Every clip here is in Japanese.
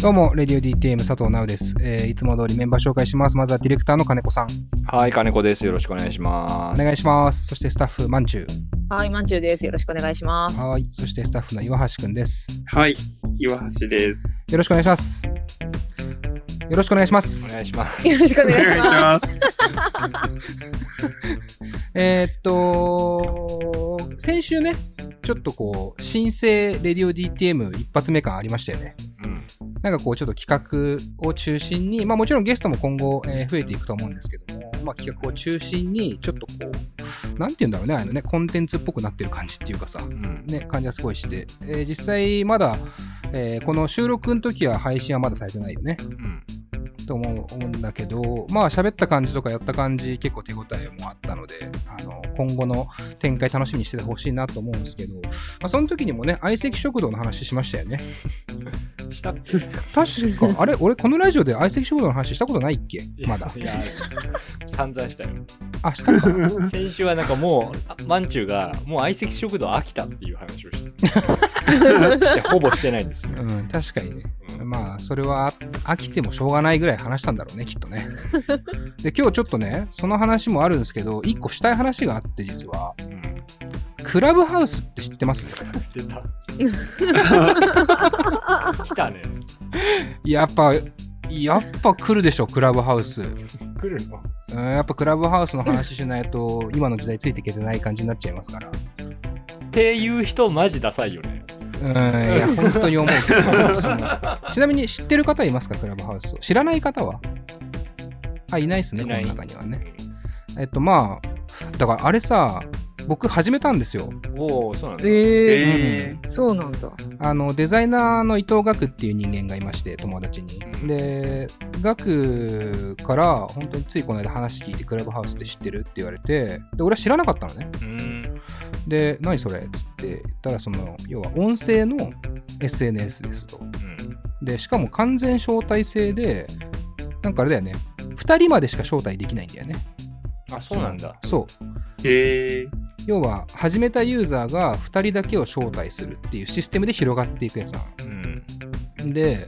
どうも、レディオ DTM 佐藤直です、えーいつも通りメンバー紹介します。まずはディレクターの金子さん。はい、金子です。よろしくお願いします。お願いします。そしてスタッフ、まんちゅう。はい、まんちゅうです。よろしくお願いします。はい。そしてスタッフの岩橋くんです。はい、岩橋です。よろしくお願いします。よろしくお願いしまおす。願いします。よろしくお願いします。ます。えーっと、先週ね、ちょっとこう、新生レディオ DTM 一発目感ありましたよね。うん。なんかこう、ちょっと企画を中心に、まあもちろんゲストも今後、えー増えていくと思うんですけども、まあ企画を中心に、ちょっとこう、なんて言うんだろうね、あのね、コンテンツっぽくなってる感じっていうかさ、うん。ね、感じがすごいして、えー実際まだ、えーこの収録の時は配信はまだされてないよね、うん。と思うんだけど、まあ喋った感じとかやった感じ結構手応えもあったので、あの、今後の展開楽しみにしててほしいなと思うんですけど、まあその時にもね、相席食堂の話しましたよね。した確か、あれ？俺このラジオで相席食堂の話したことないっけ？まだい。や、散々したよ。あ、したか。先週はなんかもう、あまんちゅうが、もう相席食堂飽きたっていう話をして、ほぼしてないんですよ。うん、確かにね。うんまあ、それは飽きてもしょうがないぐらい話したんだろうね、きっとね。で、今日ちょっとね、その話もあるんですけど、一個したい話があって、実は。うん。クラブハウスって知ってます？出た。来たね。やっぱ、やっぱ来るでしょ、クラブハウス。うん来るの？やっぱクラブハウスの話しないと、今の時代ついていけてない感じになっちゃいますから。っていう人マジダサいよね。うん、いや、本当に思う ちなみに知ってる方いますか、クラブハウスを？知らない方は？あ、いないですね、この中にはね。えっと、まあ、だからあれさ、僕始めたんですよ。おお、そうなんだ。ええー、そうなんだ。あの、デザイナーの伊藤岳っていう人間がいまして、友達に。うんで、岳から、本当についこの間話聞いて、クラブハウスって知ってるって言われて、で、俺は知らなかったのね。うん。で、何それ？っつって言ったら、その、要は音声の SNS ですと。うん。で、しかも完全招待制で、なんかあれだよね。2人までしか招待できないんだよね。あ、そうなんだ。そう。ー、え要は、始めたユーザーが2人だけを招待するっていうシステムで広がっていくやつなの。うん。で、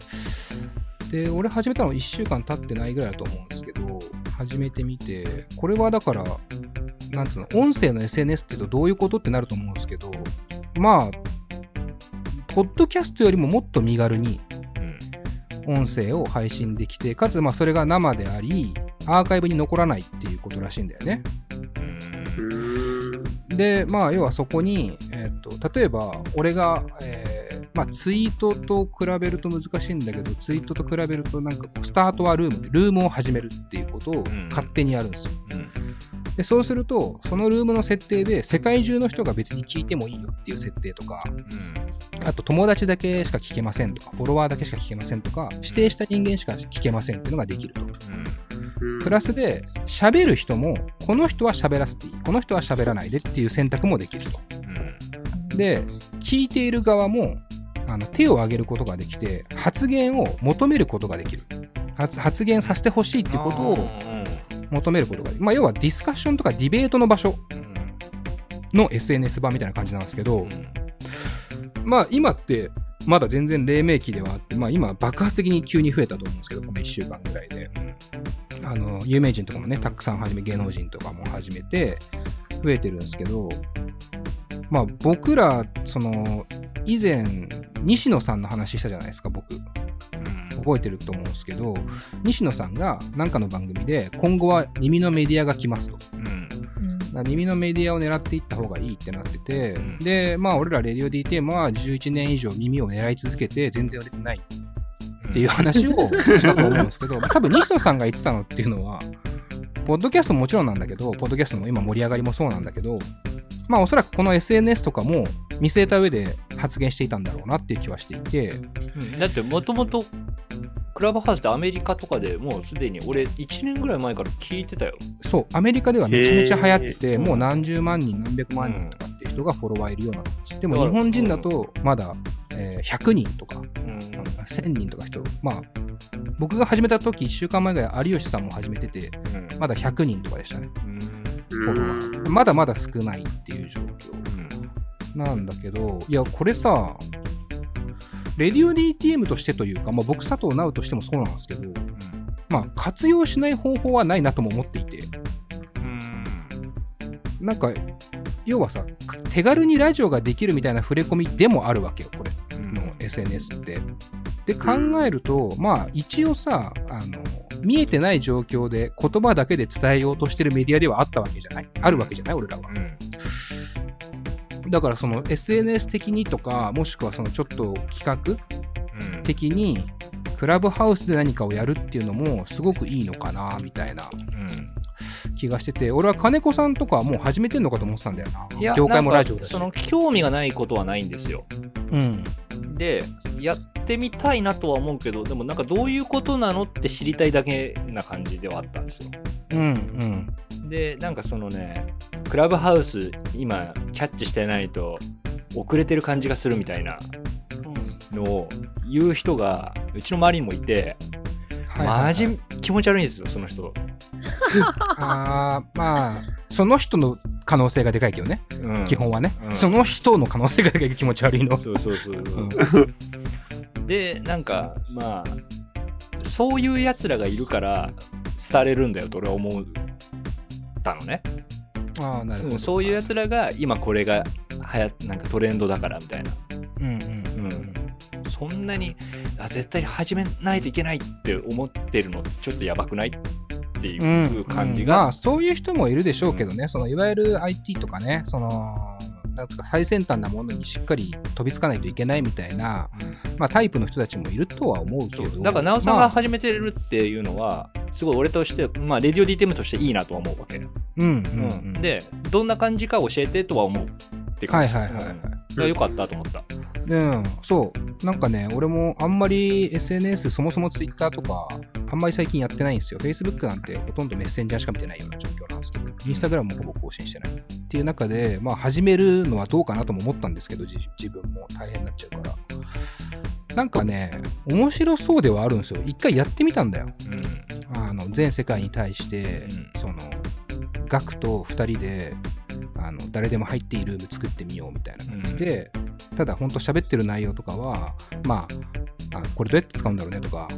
で、俺始めたの1週間経ってないぐらいだと思うんですけど、始めてみて、これはだから、なんつうの、音声の SNS って言うとどういうことってなると思うんですけど、まあ、ポッドキャストよりももっと身軽にうん。音声を配信できて、かつまあそれが生であり、アーカイブに残らないっていうことらしいんだよね。ー、うーん。で、まあ、要はそこに、えっと、例えば、俺が、えーまあ、ツイートと比べると難しいんだけど、ツイートと比べると、なんかスタートはルームで、ルームを始めるっていうことをん勝手にやるんですよ。うん。で、そうすると、そのルームの設定で、世界中の人が別に聞いてもいいよっていう設定とか、うん。あと友達だけしか聞けませんとか、フォロワーだけしか聞けませんとか、指定した人間しか聞けませんっていうのができると。プラスで、喋る人も、この人は喋らせていい、この人は喋らないでっていう選択もできると。うん。で、聞いている側も、あの手を挙げることができて、発言を求めることができる。発発言させてほしいっていうことを求めることができる。まあ、要はディスカッションとかディベートの場所の SNS 版みたいな感じなんですけど、まあ、今って、まだ全然黎明期ではあって、まあ今爆発的に急に増えたと思うんですけど、この1週間ぐらいで。あの、有名人とかもね、たくさん始め、芸能人とかも始めて、増えてるんですけど、まあ僕ら、その、以前、西野さんの話したじゃないですか、僕。覚えてると思うんですけど、西野さんが何かの番組で、今後は耳のメディアが来ますと。耳のメディアを狙っていった方がいいってなってて、うんで、まあ俺らレディオ DTM は11年以上耳を狙い続けて全然売れてないっていう話をしたと思うんですけど、多分西野さんが言ってたのっていうのは、ポッドキャストももちろんなんだけど、ポッドキャストの今盛り上がりもそうなんだけど、まあおそらくこの SNS とかも見据えた上で発言していたんだろうなっていう気はしていて、うん。だってもともとクラブハウスってアメリカとかでもうすでに俺1年ぐらい前から聞いてたよ。そう、アメリカではめちゃめちゃ流行ってて、もう何十万人、何百万人とかっていう人がフォロワーいるような感じ。でも日本人だとまだ、えー100人とか、1000人とか人、まあ、僕が始めた時1週間前ぐらい有吉さんも始めてて、まだ100人とかでしたね。フォロワーまだまだ少ないっていう状況。なんだけど、いや、これさ、レディオ DTM としてというか、まあ、僕佐藤直としてもそうなんですけど、まあ、活用しない方法はないなとも思っていて、なんか、要はさ、手軽にラジオができるみたいな触れ込みでもあるわけよ、これの SNS って。で、考えると、まあ、一応さ、あの、見えてない状況で言葉だけで伝えようとしてるメディアではあったわけじゃないあるわけじゃない俺らは。だからその SNS 的にとか、もしくはそのちょっと企画的に、クラブハウスで何かをやるっていうのもすごくいいのかな、みたいな気がしてて、俺は金子さんとかはもう始めてんのかと思ってたんだよな。業界もラジオだし。その興味がないことはないんですよ。うん。で、やってみたいなとは思うけど、でもなんかどういうことなのって知りたいだけな感じではあったんですよ。うん、うん。で、なんかそのね、クラブハウス今キャッチしてないと遅れてる感じがするみたいなのを言う人がうちの周りにもいて、マジ気持ち悪いんですよ、その人。あーまあ、その人の可能性がでかいけどね、うん基本はね、うんその人の可能性がでかい気持ち悪いの。そうそうそうそう。で、なんか、まあ、そういうやつらがいるから廃れるんだよと俺は思ったのね。ああ、なるほど。うんそういうやつらが今これがはやなんかトレンドだからみたいな。うんうんうん。そんなにあ絶対始めないといけないって思ってるのちょっとやばくないっていう感じうん。まがあ、そういう人もいるでしょうけどね、そのいわゆる IT とかね、その、なんか最先端なものにしっかり飛びつかないといけないみたいな、まあ、タイプの人たちもいるとは思うけど。だから、なおさんまあが始めてるっていうのは、すごい俺として、まあ、レディオ DTM としていいなとは思うわけ。うんうん。うん。で、どんな感じか教えてとは思うって感じ。はいはいはいはいうんだからよかったと思った。うん、そう。なんかね、俺もあんまり SNS、そもそも Twitter とか、あんまり最近やってないんですよ。Facebook なんてほとんどメッセンジャーしか見てないような状況なんですけど、Instagram もほぼ更新してない。っていう中で、まあ始めるのはどうかなとも思ったんですけど、じ自分も大変になっちゃうから。なんかね、面白そうではあるんですよ。一回やってみたんだよ。うん。あの、全世界に対して、うんその、ガクと二人で、あの、誰でも入っていいルーム作ってみようみたいな感じで、ただ本当喋ってる内容とかは、まあ、あこれどうやって使うんだろうねとか、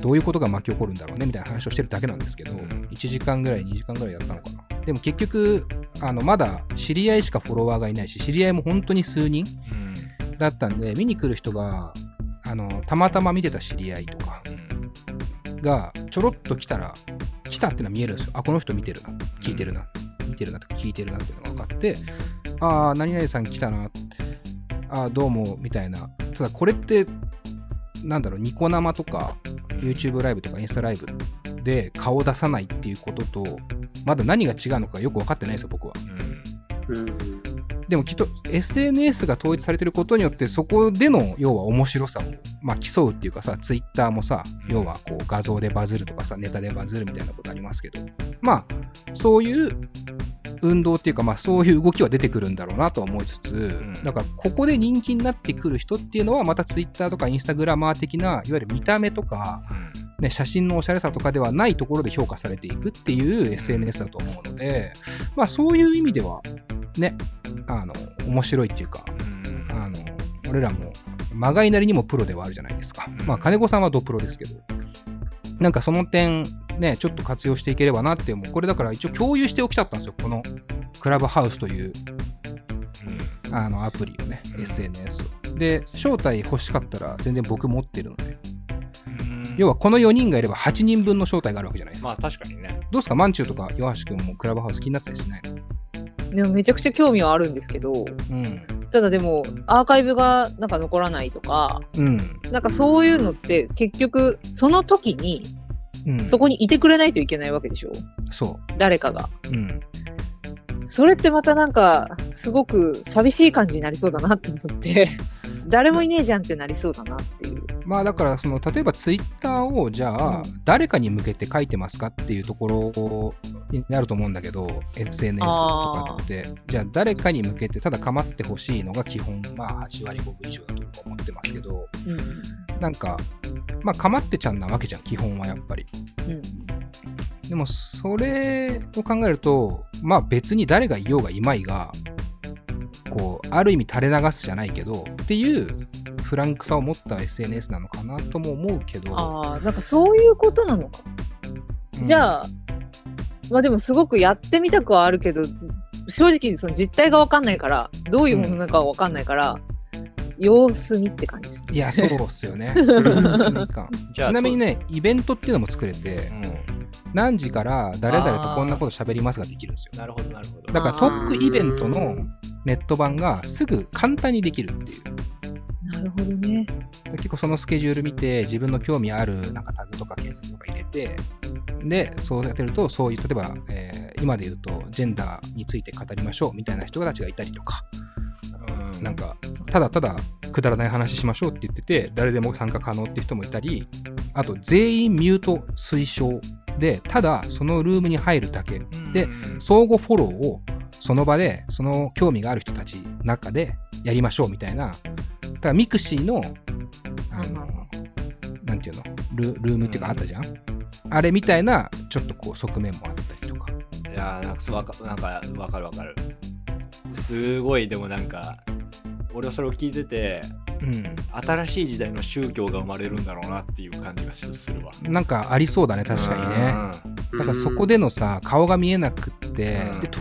どういうことが巻き起こるんだろうねみたいな話をしてるだけなんですけど、うん1時間ぐらい、2時間ぐらいやったのかな。でも結局、あの、まだ知り合いしかフォロワーがいないし、知り合いも本当に数人だったんで、見に来る人が、あの、たまたま見てた知り合いとかが、ちょろっと来たら、来たってのは見えるんですよ。あ、この人見てるな。聞いてるな。見てるなとか聞いてるなっていうのが分かって、ああ、何々さん来たな。ああ、どうも、みたいな。ただ、これって、なんだろう、ニコ生とか、YouTube ライブとかインスタライブで顔を出さないっていうことと、まだ何が違うのかよく分かってないんですよ、僕は。うん。でもきっと SNS が統一されてることによってそこでの要は面白さを、まあ、競うっていうかさ Twitter もさうん。要はこう画像でバズるとかさネタでバズるみたいなことありますけどまあそういう運動っていうかまあそういう動きは出てくるんだろうなとは思いつつ、ん。だからここで人気になってくる人っていうのはまた Twitter とか Instagramer 的ないわゆる見た目とか、ね、写真のおしゃれさとかではないところで評価されていくっていう SNS だと思うので、まあそういう意味ではねあの面白いっていうかあの俺らもまがいなりにもプロではあるじゃないですか、うん。まあ金子さんはドプロですけど。なんかその点ねちょっと活用していければなって思う。これだから一応共有しておきたかったんですよ。このクラブハウスというあのアプリをね、うん。SNS を。で招待欲しかったら全然僕持ってるので。要はこの4人がいれば8人分の招待があるわけじゃないですか、まあ確かにね。どうですか？マンチューとか岩橋くんもクラブハウス気になってたりしないの？でもめちゃくちゃ興味はあるんですけど、うんただでもアーカイブがなんか残らないとか、うん。なんかそういうのって結局その時にうん。そこにいてくれないといけないわけでしょ？そ誰かが。ううん。それってまたなんかすごく寂しい感じになりそうだなって思って、誰もいねえじゃんってなりそうだなっていう。まあだからその例えばツイッターをじゃあうん誰かに向けて書いてますかっていうところになると思うんだけど SNS とかってじゃあ誰かに向けてただ構ってほしいのが基本まあ8割5分以上だと思ってますけどうん。なんかまあ構ってちゃんなわけじゃん基本はやっぱりうん。でもそれを考えるとまあ別に誰がいようがいまいがこうある意味垂れ流すじゃないけどっていうフランクさを持った SNS なのかなとも思うけど、ああ、なんかそういうことなのか。うんじゃあ、まあでもすごくやってみたくはあるけど、正直その実態がわかんないから、どういうものなのかわかんないから、様子見って感じですね。いや、そうっすよね。様子見感じゃあちなみにね、イベントっていうのも作れてう、ん何時から誰々とこんなこと喋りますができるんですよ。なるほどなるほどだからトークイベントのネット版がすぐ簡単にできるっていう。なるほどね。結構そのスケジュール見て自分の興味あるなんかタグとか検索とか入れてでそうやってるとそういう例えば、えー今で言うとジェンダーについて語りましょうみたいな人たちがいたりとかうんなんかただただくだらない話しましょうって言ってて誰でも参加可能って人もいたりあと全員ミュート推奨でただそのルームに入るだけでうん相互フォローをその場でその興味がある人たちの中でやりましょうみたいな。だからミクシーのあのなんていうの？ルームっていうかあったじゃん、あれみたいなちょっとこう側面もあったりとか。いやーなんかそうわかなんかわかるわかる。すごいでもなんか俺はそれを聞いててうん。新しい時代の宗教が生まれるんだろうなっていう感じがするわ。なんかありそうだね確かにね。だからそこでのさ顔が見えなくって、うん。でと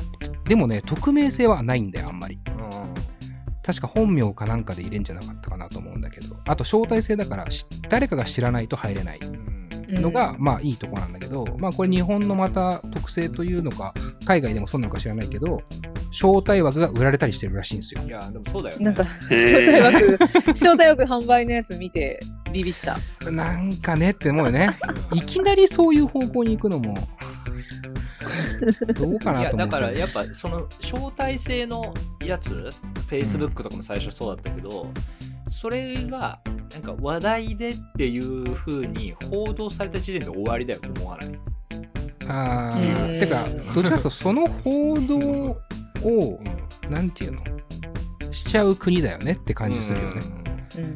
でもね匿名性はないんだよあんまり確か本名かなんかで入れんじゃなかったかなと思うんだけどあと招待制だからし誰かが知らないと入れないうんのが、まあいいとこなんだけど、まあこれ日本のまた特性というのか、海外でもそうなのか知らないけど、招待枠が売られたりしてるらしいんですよ。いやでもそうだよねなんか、招待枠、招待枠販売のやつ見てビビった。なんかねって思うよね。いきなりそういう方向に行くのも、どうかなと思。だからやっぱその招待制のやつ Facebook とかも最初そうだったけど、それがなんか話題でっていう風に報道された時点で終わりだよと思わないあうーんてか、どっちかというとその報道を、うんなんていうの？しちゃう国だよねって感じするよね。うん。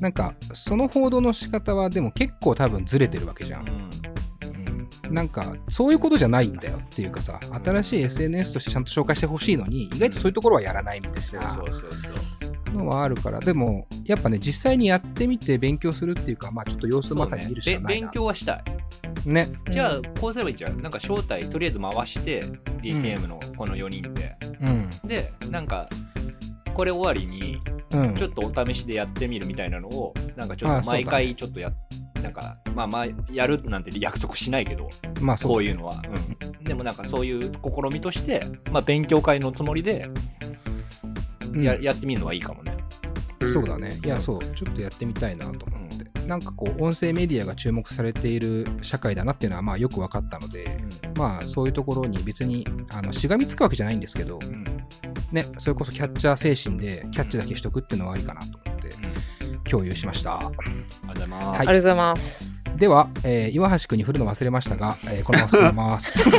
なんか、その報道の仕方はでも結構多分ずれてるわけじゃんう。んうんなんか、そういうことじゃないんだよっていうかさ、新しい SNS としてちゃんと紹介してほしいのに、意外とそういうところはやらないみたいなそうそうそうのはあるから、でも、やっぱね、実際にやってみて勉強するっていうか、まあちょっと様子まさに見るしかないな。強はしたい。ね。じゃあこうすればいいんじゃんなんか招待とりあえず回して DTM のこの4人で、うん。でなんかこれ終わりにうん。ちょっとお試しでやってみるみたいなのをなんかちょっと毎回ちょっとやなんかまあまあやるなんて約束しないけどまあそうこういうのは、うん、でもなんかそういう試みとして、まあ、勉強会のつもりでうん。や,、やってみるのはいいかもね。そうだね。いや、そう、ちょっとやってみたいなと思って。なんかこう、音声メディアが注目されている社会だなっていうのは、まあよく分かったので、まあそういうところに別に、あの、しがみつくわけじゃないんですけど、うん。うんね、それこそキャッチャー精神でキャッチだけしとくっていうのはありかなと。思って共有しました。ありがとうございます、はいありがとうございます。では、えー岩橋くんに振るの忘れましたが、えーこのまま進めます。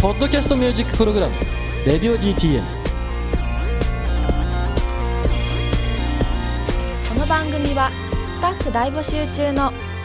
ポッドキャストミュージックプログラム「レディオ DTM」この番組はスタッフ大募集中の「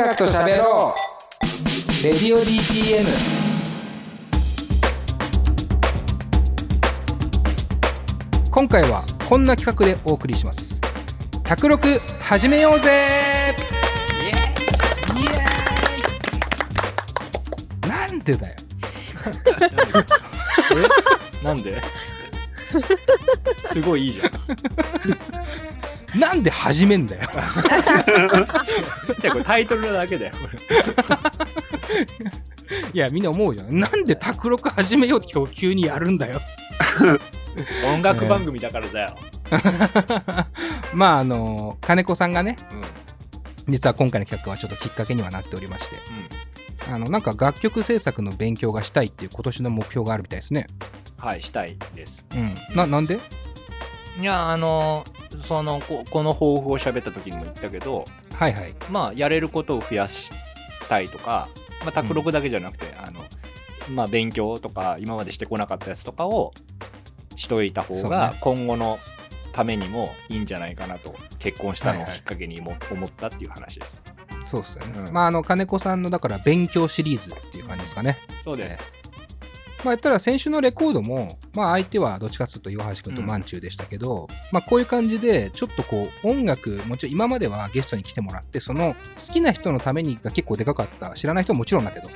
楽と喋ろう。レディオ DTM 今回はこんな企画でお送りします。卓録始めようぜ。なんでだよ。え？なんで？すごいいいじゃんなんで始めんだよじゃあこれタイトルなだけだよ いやみんな思うじゃんなんで卓録始めようって今日急にやるんだよ音楽番組だからだよ。まああの金子さんがねうん。うん。実は今回の企画はちょっときっかけにはなっておりましてあのなんか楽曲制作の勉強がしたいっていう今年の目標があるみたいですねはい、したいです。うんななんで？いや、あの、その、ここの抱負を喋った時にも言ったけど、はいはい。まあ、やれることを増やしたいとか、まあ、卓録だけじゃなくて、あの、まあ、勉強とか、今までしてこなかったやつとかをしといた方がね、今後のためにもいいんじゃないかなと、結婚したのをきっかけにも思ったっていう話です。そうっすよね、うん。まああの金子さんのだから勉強シリーズっていう感じですかね。そうです。まあ言ったら先週のレコードも、まあ相手はどっちかっていうと岩橋君とマンチューでしたけど、まあこういう感じで、ちょっとこう音楽、もちろん今まではゲストに来てもらって、その好きな人のためにが結構でかかった、知らない人ももちろんだけど、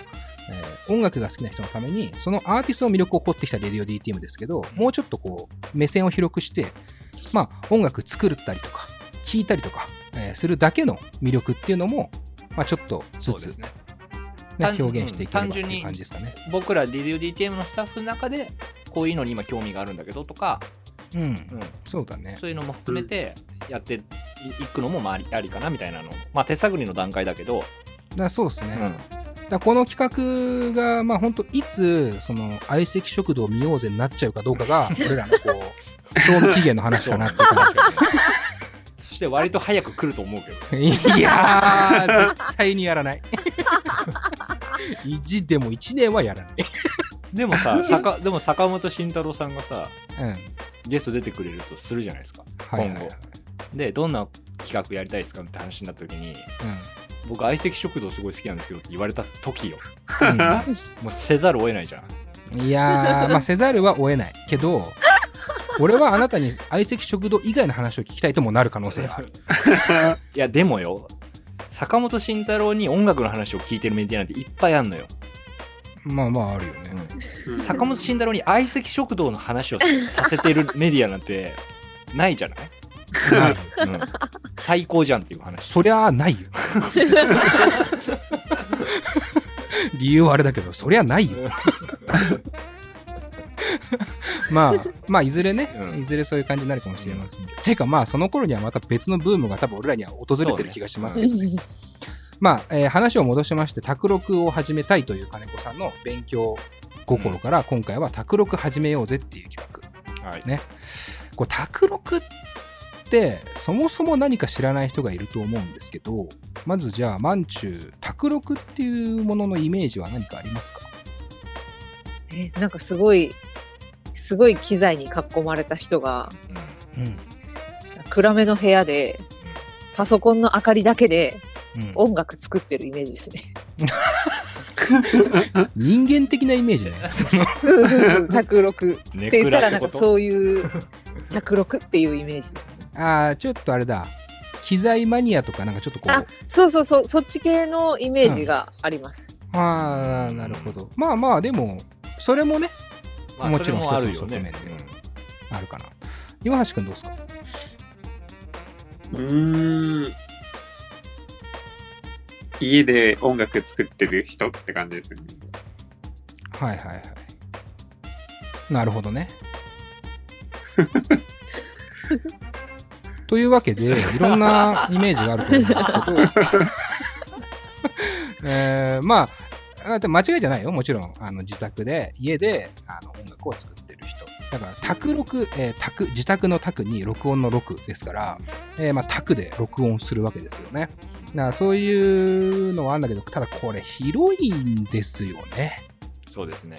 えー音楽が好きな人のために、そのアーティストの魅力を掘ってきたレディオ DTM ですけど、もうちょっとこう、目線を広くして、まあ音楽作ったりとか、聴いたりとか、えーするだけの魅力っていうのも、まあちょっとずつ、ね。ね、単表現していければっていううん単純に感じですかね。僕ら DDM のスタッフの中で、こういうのに今興味があるんだけどとか、うん、うん、そうだね。そういうのも含めてやっていくのもまあありありかなみたいなのまあ手探りの段階だけど、だそうですね。うん、だこの企画が、まあ本当いつ、その、相席食堂見ようぜになっちゃうかどうかが、俺らのこう、賞味期限の話かなっていう感 そして割と早く来ると思うけどじ。いやー、絶対にやらない。意地でも1年はやらない。でもさ 坂でも坂本慎太郎さんがさうん。ゲスト出てくれるとするじゃないですかはいはいはい今後でどんな企画やりたいですかって話になった時にう僕相席食堂すごい好きなんですけどって言われた時よん もうせざるを得ないじゃんうん。いやー、まあせざるは得えない。けど、俺はあなたに相席食堂以外の話を聞きたいともなる可能性がある。いやでもよ坂本慎太郎に音楽の話を聞いてるメディアなんていっぱいあんのよ、まあまああるよね。うん。坂本慎太郎に相席食堂の話をさせてるメディアなんてないじゃない、ないよ。うん、最高じゃんっていう話。そりゃあないよ。理由はあれだけど、そりゃないよ。まあ、まあ、いずれね、うん。いずれそういう感じになるかもしれませんけど。てかまあ、その頃にはまた別のブームが多分俺らには訪れてる気がします。けど、まあ、えー話を戻しまして、卓録を始めたいという金子さんの勉強心から、今回は卓録始めようぜっていう企画。はい。ね。こう卓録ってそもそも何か知らない人がいると思うんですけどまずじゃあマンチュー卓録っていうもののイメージは何かありますか？えなんかすごい、すごい機材に囲まれた人が、うん。暗めの部屋で、パソコンの明かりだけでうん。音楽作ってるイメージですね。人間的なイメージね。その卓録。ネ って言ったらなんかうそういう卓録っていうイメージです。ね。ああちょっとあれだ。機材マニアとかなんかちょっとこう。あそうそうそう、そっち系のイメージがあります。ああなるほど。まあまあでもそれもねまあ、もちろんそれもあるよね。一つの側面であるかな。岩橋くんどうですか？うーん。家で音楽作ってる人って感じですね。はいはいはい。なるほどね。というわけでいろんなイメージがあると思うんですけど。えーまああでも間違いじゃないよ。もちろん。あの自宅で家であの音楽を作ってる人。だから卓録、えー卓自宅の卓に録音の録ですから、えーまあ、卓で録音するわけですよね。だからそういうのはあるんだけどただこれ広いんですよね。そうですね。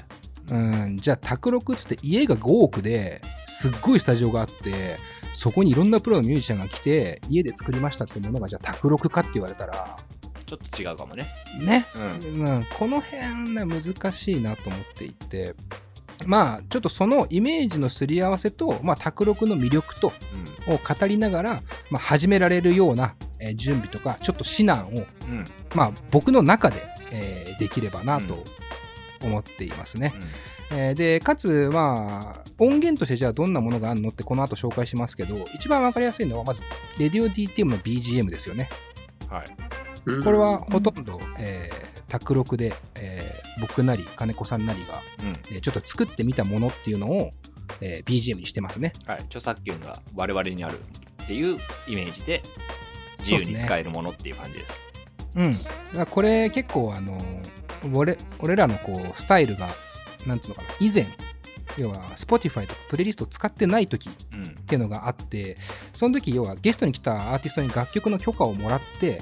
うん、じゃあ、卓録っつって家が5億ですっごいスタジオがあって、そこにいろんなプロのミュージシャンが来て、家で作りましたってものが、じゃあ卓録かって言われたら、ちょっと違うかもね。ね、うん。うん、この辺ね、難しいなと思っていて、まあ、ちょっとそのイメージのすり合わせと、まあ、卓録の魅力と、を語りながら、まあ、始められるような、えー準備とか、ちょっと指南を、うん。うんまあ、僕の中で、えーできればなと思っていますね。えーで、かつ、まあ、音源としてじゃあどんなものがあるのってこの後紹介しますけど、一番わかりやすいのは、まず、レディオ DTM の BGM ですよね。はい。うんこれはほとんど、えー、卓録で、えー僕なり、金子さんなりが、うんえーちょっと作ってみたものっていうのを、えー BGM にしてますね。はい、著作権が我々にあるっていうイメージで自由に使えるものっていう感じです。うん。だからこれ結構あの、俺、俺らのこう、スタイルが、なんつうのかな、以前、要は Spotify とかプレイリストを使ってない時っうんていうのがあって、その時要はゲストに来たアーティストに楽曲の許可をもらって、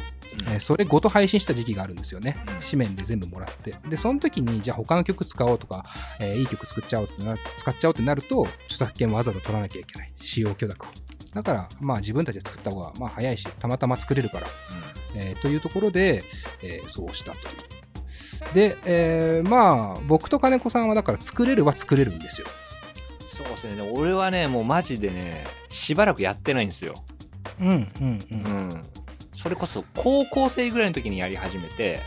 えーそれごと配信した時期があるんですよね。うん紙面で全部もらって。で、その時に、じゃあ他の曲使おうとか、えーいい曲作っちゃおうってな、使っちゃおうってなると、著作権わざわざ取らなきゃいけない。使用許諾を。だから、まあ自分たちで作った方が、まあ早いし、たまたま作れるから、えーというところで、えーそうしたという。で、えーまあ、僕と金子さんはだから作れるは作れるんですよ。そうですね。俺はね、もうマジでね、しばらくやってないんですよ。うん、うん、う。うんん。それこそ高校生ぐらいの時にやり始めて、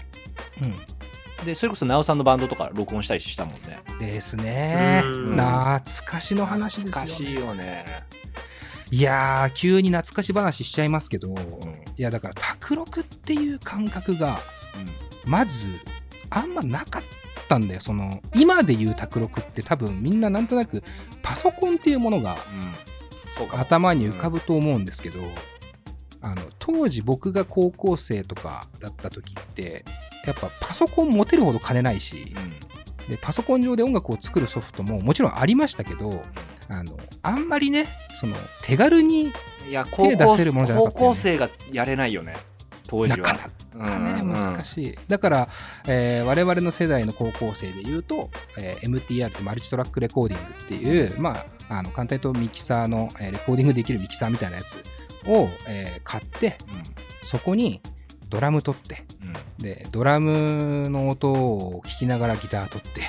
で、それこそなおさんのバンドとか録音したりしたもんね。うん。ですね。うん懐かしの話ですよ、懐かしいよね。いやー、急に懐かし話しちゃいますけど、うん。いや、だから、卓録っていう感覚が、まず、あんまなかったんだよ。その、今で言う卓録って多分みんななんとなく、パソコンっていうものが。頭に浮かぶと思うんですけど、あの、当時僕が高校生とかだった時って、やっぱパソコン持てるほど金ないし、で、パソコン上で音楽を作るソフトももちろんありましたけど、あの、あんまりね、その、手軽に手出校せるものじゃなか高ったよね校生がやれないよね。当時は。なかなかね、うん難しい。だから、えー我々の世代の高校生で言うと、えー MTR ってマルチトラックレコーディングっていう、まあ、あの、簡単に言うとミキサーの、えーレコーディングできるミキサーみたいなやつを、えー買って、そこにドラム取って。で、ドラムの音を聞きながらギター取って、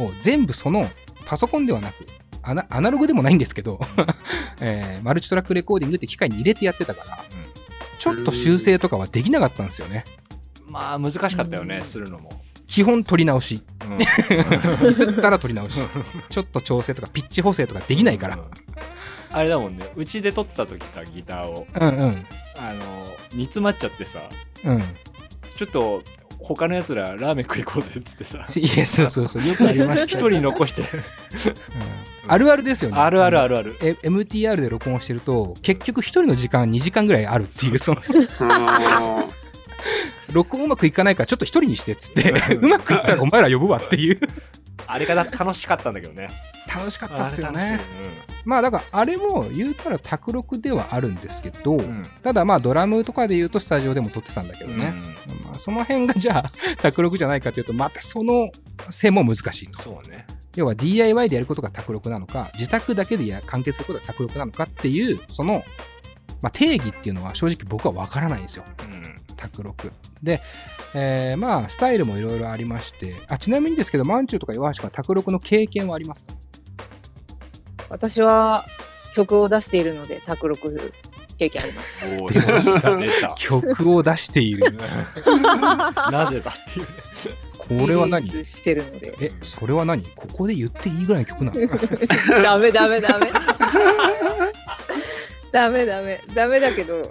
を全部そのパソコンではなく、アナアナログでもないんですけど、えーマルチトラックレコーディングって機械に入れてやってたから、ちょっと修正とかはできなかったんですよね。まあ、難しかったよね、するのも。基本取り直し。うん ミスったら取り直し。ちょっと調整とかピッチ補正とかできないから。あれだもんね、うちで撮ってた時さ、ギターを。うんうん。あの、煮詰まっちゃってさ、うん。ちょっと、他のやつらラーメン食い行こうぜっつってさ、いや、そうそうそう。よくありました一よ。人残して、うんあるあるですよね。あるあるあるある。え MTR で録音してると、結局一人の時間2時間ぐらいあるっていう、その、あ録音うまくいかないからちょっと一人にしてっつって、うまくいったらお前ら呼ぶわっていう。あれがだ楽しかったんだけどね。楽しかったっすよねあれ楽し。まあだから、あれも言うたら卓録ではあるんですけど、いよねただまあドラムとかで言うとスタジオでも撮ってたんだけどうん。ね。うんまあその辺がじゃあ 卓録じゃないかというと、またその線も難しいと。そうね。要は DIY でやることが卓録なのか、自宅だけでや完結することが卓録なのかっていう、その、まあ、定義っていうのは正直僕はわからないんですよ。うん。卓録。で、えーまあ、スタイルもいろいろありまして、あ、ちなみにですけど、マンチューとか岩橋君は卓録の経験はありますか？私は曲を出しているので、卓録経験あります。出ました。出た。曲を出している。なぜだっていうね。これは何？してるので。え、それは何？ここで言っていいぐらいの曲なの？ダメダメダメ。ダメダメ。ダメだけど、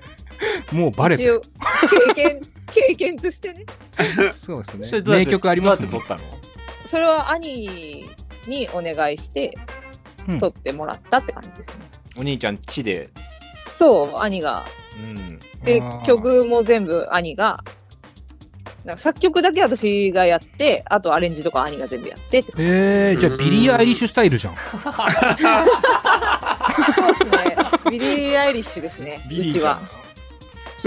もうバレてる。一応、経験、経験としてね。そうですね名曲ありますもんねそれは兄にお願いしてうん、撮ってもらったって感じですね。お兄ちゃん、地で？そう、兄が。うん。で曲も全部兄が。なんか作曲だけ私がやって、あとアレンジとか兄が全部やってって感じえー、じゃあビリー・アイリッシュスタイルじゃん。そうですね。ビリー・アイリッシュですね。うちはん。。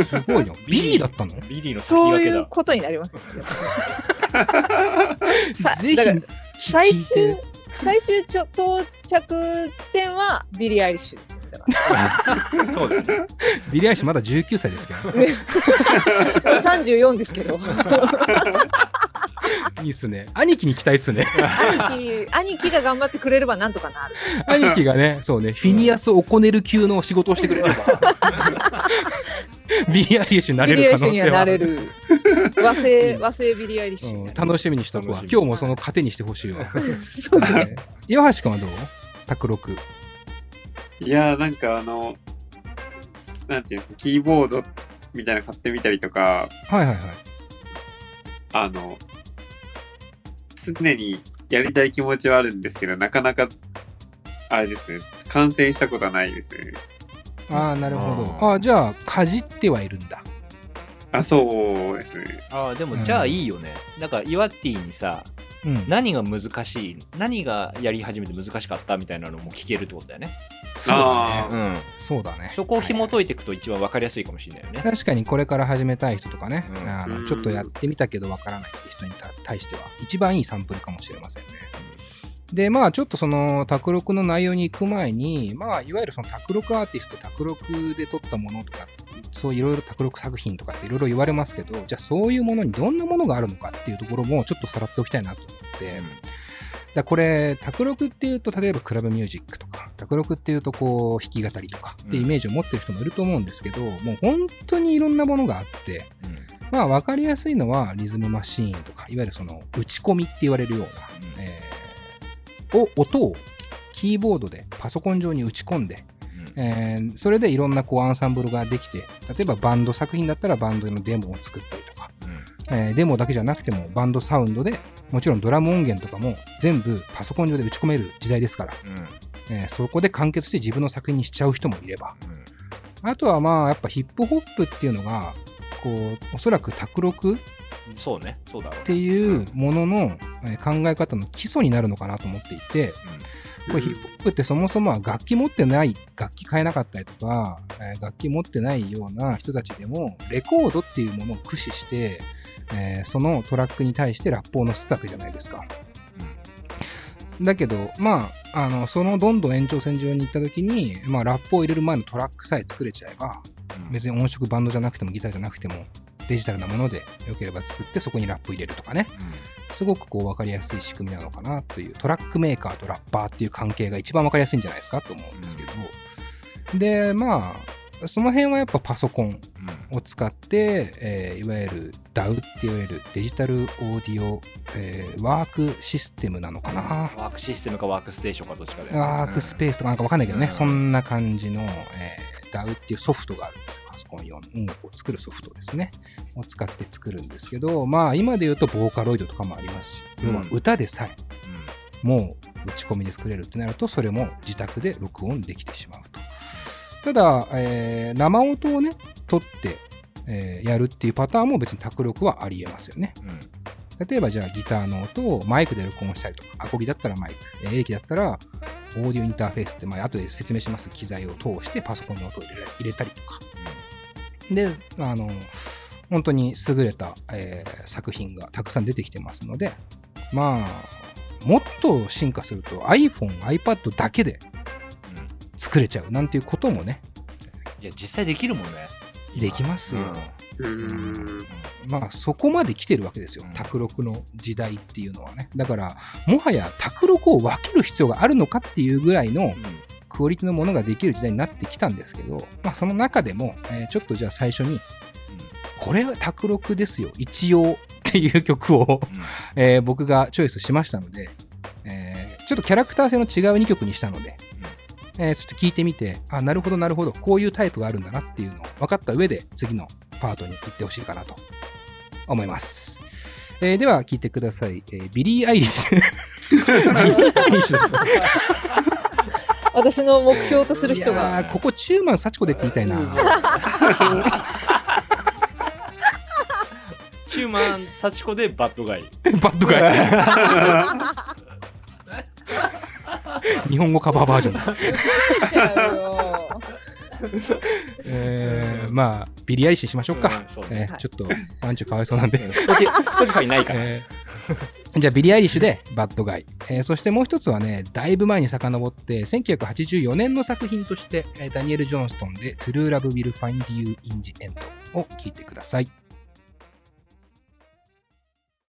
すごいな。ビリーだったの？ビリーの先そう駆けだ。いうことになります。さぜひだから最終て、最終ちょ到着地点はビリー・アイリッシュです そうだよね。ビリー・アイリッシュまだ19歳ですけど。らね34ですけど。いいっすね。兄貴に期待っすね。兄貴、兄貴が頑張ってくれればなんとかなる。兄貴がね、そうね、フィニアス・オコネル級の仕事をしてくれれば、ビリー・アイリッシュになれる可能性はリッシュにはなれる。和製、和製ビリー・アイリッシュにうん。楽しみにしとくわ。今日もその糧にしてほしいわ。そうですね。ね岩橋君はどう？宅録。ーいやーなんかあの、なんていうの、キーボードみたいなの買ってみたりとか、はいはいはい。あの、常にやりたい気持ちはあるんですけど、なかなかあれですね。感染したことはないですね。ああ、なるほど。あーああ、じゃあ、かじってはいるんだ。あ、そうですね。ああ、でうんもじゃあいいよね。だから、イワティにさ、うん。何が難しい、何がやり始めて難しかったみたいなのも聞けるってことだよね。そうだあね。うん。そうだね。そこを紐解いていくと一番わかりやすいかもしれないよね。確かにこれから始めたい人とかね、うんあのうんちょっとやってみたけどわからないって人にた対しては一番いいサンプルかもしれませんね。で、まあちょっとその卓録の内容に行く前に、まあいわゆるその卓録アーティスト、卓録で撮ったものとか、そういろいろ卓録作品とかっていろいろ言われますけど、じゃあそういうものにどんなものがあるのかっていうところもちょっとさらっておきたいなと思って、だこれ、卓録っていうと、例えばクラブミュージックとか、卓録っていうと、こう、弾き語りとかってイメージを持ってる人もいると思うんですけど、もう本当にいろんなものがあって、まあ、わかりやすいのは、リズムマシーンとか、いわゆるその、打ち込みって言われるような、うん。えーを、音をキーボードでパソコン上に打ち込んで、えーそれでいろんなこうアンサンブルができて、例えばバンド作品だったらバンドのデモを作ったりとか、えーデモだけじゃなくてもバンドサウンドでもちろんドラム音源とかも全部パソコン上で打ち込める時代ですから、えーそこで完結して自分の作品にしちゃう人もいれば。あとはまあやっぱヒップホップっていうのがこうおそらく卓録っそうね、そうだろうね。ていうものの、えー考え方の基礎になるのかなと思っていてこれヒップホップってそもそもは楽器持ってない楽器買えなかったりとか、えー楽器持ってないような人たちでもレコードっていうものを駆使して、えーそのトラックに対してラップを乗せたわけじゃないですか。だけど、まあ、あの、そのどんどん延長線上に行った時に、まあ、ラップを入れる前のトラックさえ作れちゃえば、別に音色バンドじゃなくてもギターじゃなくても、デジタルなもので良ければ作ってそこにラップ入れるとかね。すごくこう分かりやすい仕組みなのかなという、トラックメーカーとラッパーっていう関係が一番分かりやすいんじゃないですかと思うんですけど、で、まあ、その辺はやっぱパソコンを使って、えーいわゆる DAW って言われるデジタルオーディオ、えーワークシステムなのかな。ワークシステムかワークステーションかどっちかで。ワークスペースとかなんかわかんないけどね、うんそんな感じの、えー、DAW っていうソフトがあるんです。コン用の音楽を作るソフトですね。を使って作るんですけど、まあ今で言うとボーカロイドとかもありますし、要は歌でさえもう打ち込みで作れるってなると、それも自宅で録音できてしまうと。ただ、えー生音をね、撮って、えーやるっていうパターンも別に卓録はありえますよね。例えばじゃあギターの音をマイクで録音したりとか、アコギだったらマイク、えーエレキだったらオーディオインターフェースって、まあ後で説明します機材を通してパソコンに音を入れたりとか。で、あの、本当に優れた、えー作品がたくさん出てきてますので、まあ、もっと進化すると iPhone、iPad だけで作れちゃうなんていうこともね、いや、実際できるもんね。今できますよ。うーん。まあそこまで来てるわけですようん。卓録の時代っていうのはね。だから、もはや卓録を分ける必要があるのかっていうぐらいのクオリティのものができる時代になってきたんですけど、まあその中でも、えーちょっとじゃあ最初に、これは卓録ですよ。一応っていう曲を、えー僕がチョイスしましたので、えーちょっとキャラクター性の違う2曲にしたので、えーちょっと聞いてみて、あ、なるほど、なるほど、こういうタイプがあるんだなっていうのを分かった上で、次のパートに行ってほしいかなと思います。えーでは、聞いてください。えービリー・アイリス。ビリー・アイリス私の目標とする人が。ーここ、チューマン幸子でって言いたいな。チューマン幸子でバッドガイ。バッドガイ。日本語カバーバージョンえーまあ、ビリー・アイリッシュにしましょうか。うんそうねえーちょっと、ワンチュかわいそうなんで。スポティファイないから。えーじゃあ、ビリー・アイリッシュで Bad Guy。えーそしてもう一つはね、だいぶ前に遡って、1984年の作品として、ダニエル・ジョンストンで True Love Will Find You in the End を聞いてください。